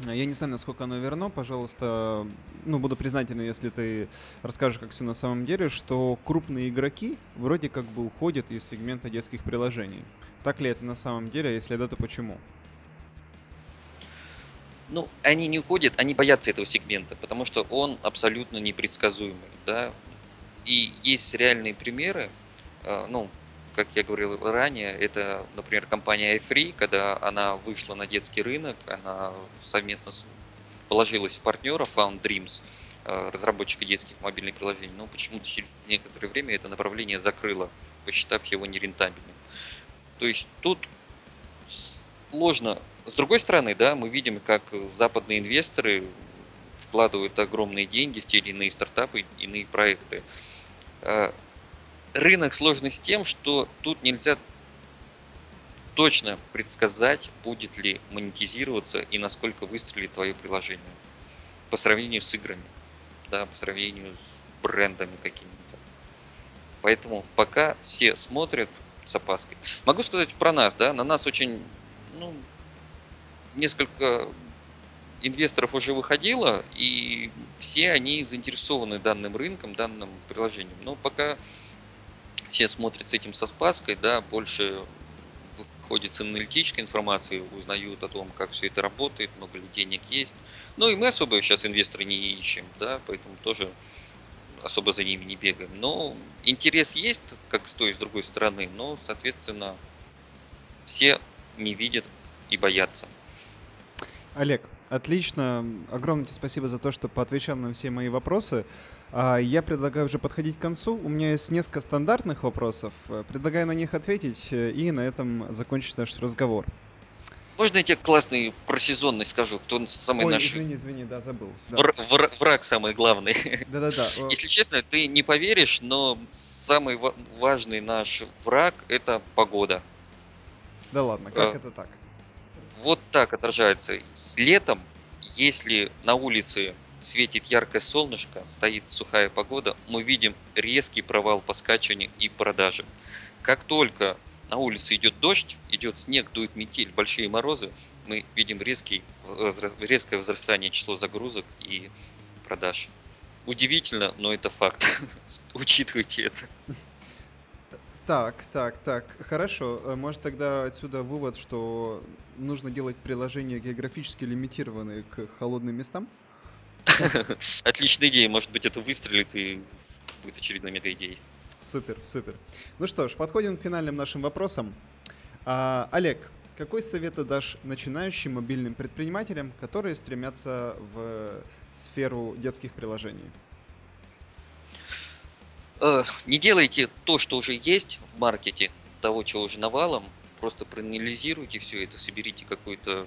Я не знаю, насколько оно верно. Пожалуйста, ну, буду признателен, если ты расскажешь, как все на самом деле, что крупные игроки вроде как бы уходят из сегмента детских приложений. Так ли это на самом деле? Если да, то почему? Ну, они не уходят, они боятся этого сегмента, потому что он абсолютно непредсказуемый, да. И есть реальные примеры, э, ну, как я говорил ранее, это, например, компания iFree, когда она вышла на детский рынок, она совместно вложилась в партнеров Found Dreams, э, разработчика детских мобильных приложений, но почему-то через некоторое время это направление закрыло, посчитав его нерентабельным. То есть тут сложно. С другой стороны, да, мы видим, как западные инвесторы вкладывают огромные деньги в те или иные стартапы, иные проекты. Э, Рынок сложный с тем, что тут нельзя точно предсказать, будет ли монетизироваться и насколько выстрелит твое приложение по сравнению с играми, да, по сравнению с брендами какими-то. Поэтому пока все смотрят с опаской. Могу сказать про нас, да, на нас очень, ну, несколько инвесторов уже выходило, и все они заинтересованы данным рынком, данным приложением. Но пока все смотрят с этим со спаской, да, больше выходит с аналитической информацией, узнают о том, как все это работает, много ли денег есть. Ну и мы особо сейчас инвесторы не ищем, да, поэтому тоже особо за ними не бегаем. Но интерес есть, как с той и с другой стороны, но, соответственно, все не видят и боятся. Олег, отлично. Огромное тебе спасибо за то, что поотвечал на все мои вопросы. А, Я предлагаю уже подходить к концу. У меня есть несколько стандартных вопросов. Предлагаю на них ответить, э, и на этом закончить наш разговор. Можно я тебе классный про сезонность скажу, кто самый Ой, наш извини, извини, да, забыл. Да. вр- вр- враг самый главный. [LAUGHS] Да-да-да. [LAUGHS] Если честно, ты не поверишь, но самый ва- важный наш враг это погода. Да ладно, как э, это так? Вот так отражается. Летом, если на улице светит яркое солнышко, стоит сухая погода, мы видим резкий провал по скачиванию и продаже. Как только на улице идет дождь, идет снег, дует метель, большие морозы, мы видим резкий, резкое возрастание числа загрузок и продаж. Удивительно, но это факт. [LAUGHS] Учитывайте это. Так, так, так, хорошо. Э, Может тогда отсюда вывод, что нужно делать приложения географически лимитированные к холодным местам? [LAUGHS] Отличная идея. Может быть, это выстрелит и будет очередной мега идеей. Супер, супер. Ну что ж, подходим к финальным нашим вопросам. А, Олег, какой совет дашь начинающим мобильным предпринимателям, которые стремятся в сферу детских приложений? Э, Не делайте то, что уже есть в маркете, того, чего уже навалом. Просто проанализируйте все это, соберите какую-то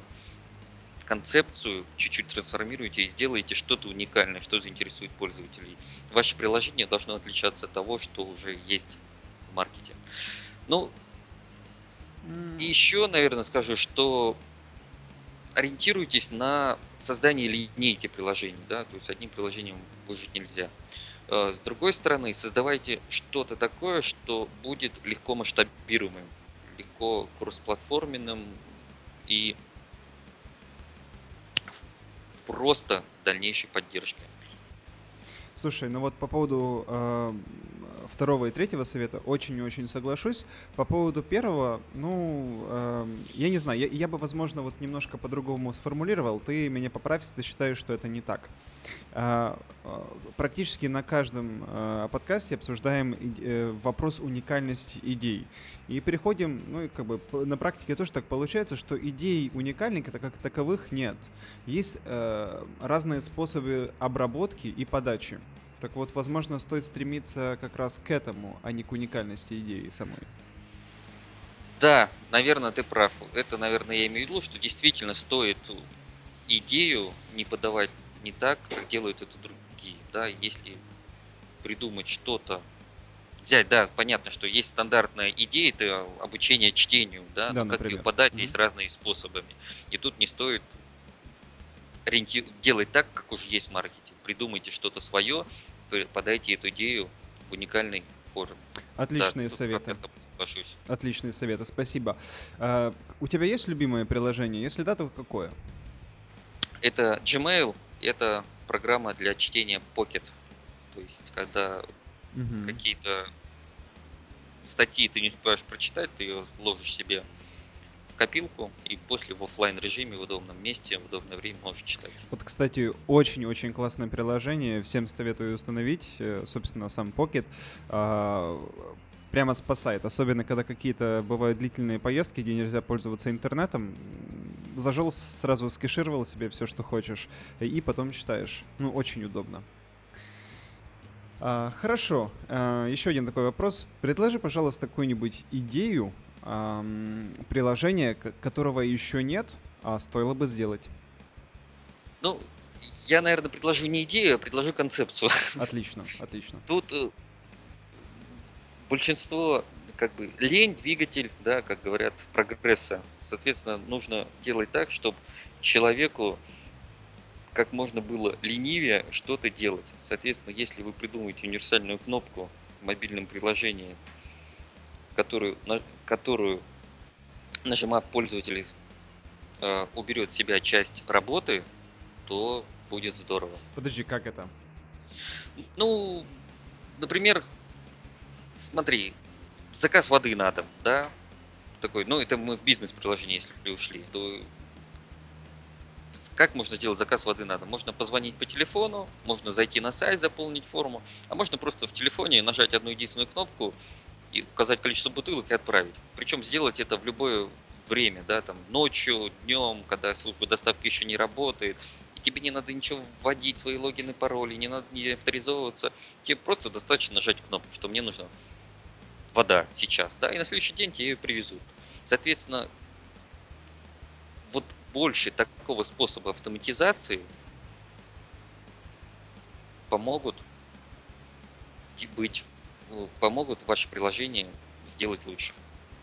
концепцию, чуть-чуть трансформируйте и сделайте что-то уникальное, что заинтересует пользователей. Ваше приложение должно отличаться от того, что уже есть в маркете. Ну, и еще, наверное, скажу, что ориентируйтесь на создание линейки приложений, да, то есть одним приложением выжить нельзя. Э, С другой стороны, создавайте что-то такое, что будет легко масштабируемым, легко кроссплатформенным и просто дальнейшей поддержки. Слушай, ну вот по поводу э, второго и третьего совета очень и очень соглашусь. По поводу первого, ну, э, я не знаю, я, я бы, возможно, вот немножко по-другому сформулировал. Ты меня поправь, если ты считаешь, что это не так. Э, практически на каждом э, подкасте обсуждаем э, вопрос уникальности идей. И переходим, ну, и как бы на практике тоже так получается, что идей уникальных как таковых нет. Есть э, разные способы обработки и подачи. Так вот, возможно, стоит стремиться как раз к этому, а не к уникальности идеи самой. Да, наверное, ты прав. Это, наверное, я имею в виду, что действительно стоит идею не подавать не так, как делают это другие. Да, если придумать что-то, взять, да, понятно, что есть стандартная идея, это обучение чтению, да, да но как ее подать, mm-hmm. есть разные способами. И тут не стоит ориенти... делать так, как уже есть маркетинг. Придумайте что-то свое, подайте эту идею в уникальной форме. Отличные да, советы. Отличные советы, спасибо. А, у тебя есть любимое приложение? Если да, то какое? Это Gmail, это программа для чтения Pocket. То есть, когда угу. какие-то статьи ты не успеваешь прочитать, ты ее ложишь себе копилку, и после в офлайн режиме в удобном месте, в удобное время можешь читать. Вот, кстати, очень-очень классное приложение, всем советую установить, э, собственно, сам Pocket. А, прямо спасает, особенно когда какие-то бывают длительные поездки, где нельзя пользоваться интернетом. Зажел, сразу скешировал себе все, что хочешь, и потом читаешь. Ну, очень удобно. А, хорошо. А, еще один такой вопрос. Предложи, пожалуйста, какую-нибудь идею, эм, приложение, которого еще нет, а стоило бы сделать? Ну, я, наверное, предложу не идею, а предложу концепцию. [LAUGHS] Отлично, отлично. Тут э, большинство, как бы, лень, двигатель, да, как говорят, прогресса. Соответственно, нужно делать так, чтобы человеку как можно было ленивее что-то делать. Соответственно, если вы придумаете универсальную кнопку в мобильном приложении, которую, на, которую нажимав пользователь э, уберет себя часть работы, то будет здорово. Подожди, как это? Ну, например, смотри, заказ воды на дом, да, такой, ну, это мы в бизнес-приложение, если ушли, то как можно сделать заказ воды на дом? Можно позвонить по телефону, можно зайти на сайт, заполнить форму, а можно просто в телефоне нажать одну единственную кнопку, и указать количество бутылок и отправить. Причем сделать это в любое время, да, там ночью, днем, когда служба доставки еще не работает, и тебе не надо ничего вводить, свои логины, пароли, не надо не авторизовываться, тебе просто достаточно нажать кнопку, что мне нужна вода сейчас, да, и на следующий день тебе ее привезут. Соответственно, вот больше такого способа автоматизации помогут быть ну, помогут ваше приложение сделать лучше.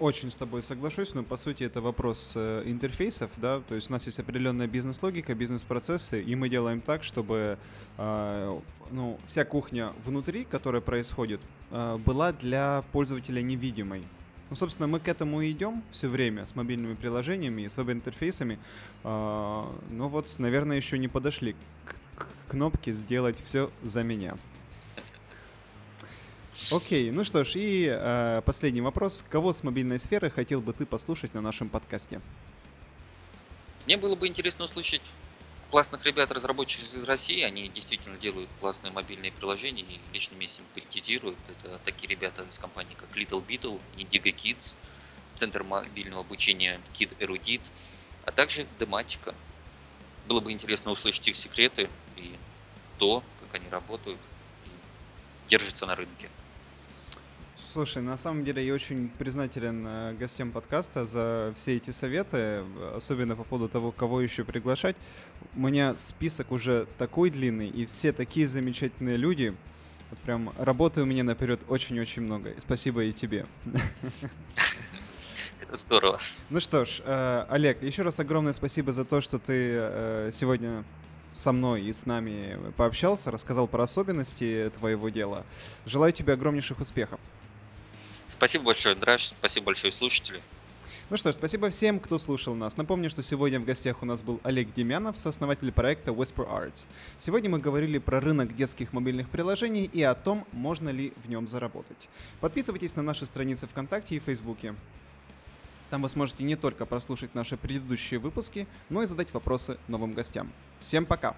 Очень с тобой соглашусь, но по сути это вопрос э, интерфейсов, да, то есть у нас есть определенная бизнес-логика, бизнес-процессы, и мы делаем так, чтобы э, ну, вся кухня внутри, которая происходит, э, была для пользователя невидимой. Ну, собственно, мы к этому и идем все время с мобильными приложениями и с веб-интерфейсами. Э, но вот, наверное, еще не подошли к, к кнопке «Сделать все за меня». Окей, ну что ж, и э, последний вопрос. Кого с мобильной сферы хотел бы ты послушать на нашем подкасте? Мне было бы интересно услышать классных ребят, разработчиков из России. Они действительно делают классные мобильные приложения и лично меня симпатизируют. Это такие ребята из компании, как Little Beetle, Indigo Kids, Центр мобильного обучения Kid Erudit, а также Dematica. Было бы интересно услышать их секреты и то, как они работают и держатся на рынке. Слушай, на самом деле я очень признателен э, гостям подкаста за все эти советы, особенно по поводу того, кого еще приглашать. У меня список уже такой длинный, и все такие замечательные люди. Вот прям работы у меня наперед очень-очень много. спасибо и тебе. [LAUGHS] Это здорово. Ну что ж, э, Олег, еще раз огромное спасибо за то, что ты э, сегодня со мной и с нами пообщался, рассказал про особенности твоего дела. Желаю тебе огромнейших успехов. Спасибо большое, Драш, спасибо большое, слушатели. Ну что ж, спасибо всем, кто слушал нас. Напомню, что сегодня в гостях у нас был Олег Демянов, сооснователь проекта Whisper Arts. Сегодня мы говорили про рынок детских мобильных приложений и о том, можно ли в нем заработать. Подписывайтесь на наши страницы ВКонтакте и Фейсбуке. Там вы сможете не только прослушать наши предыдущие выпуски, но и задать вопросы новым гостям. Всем пока!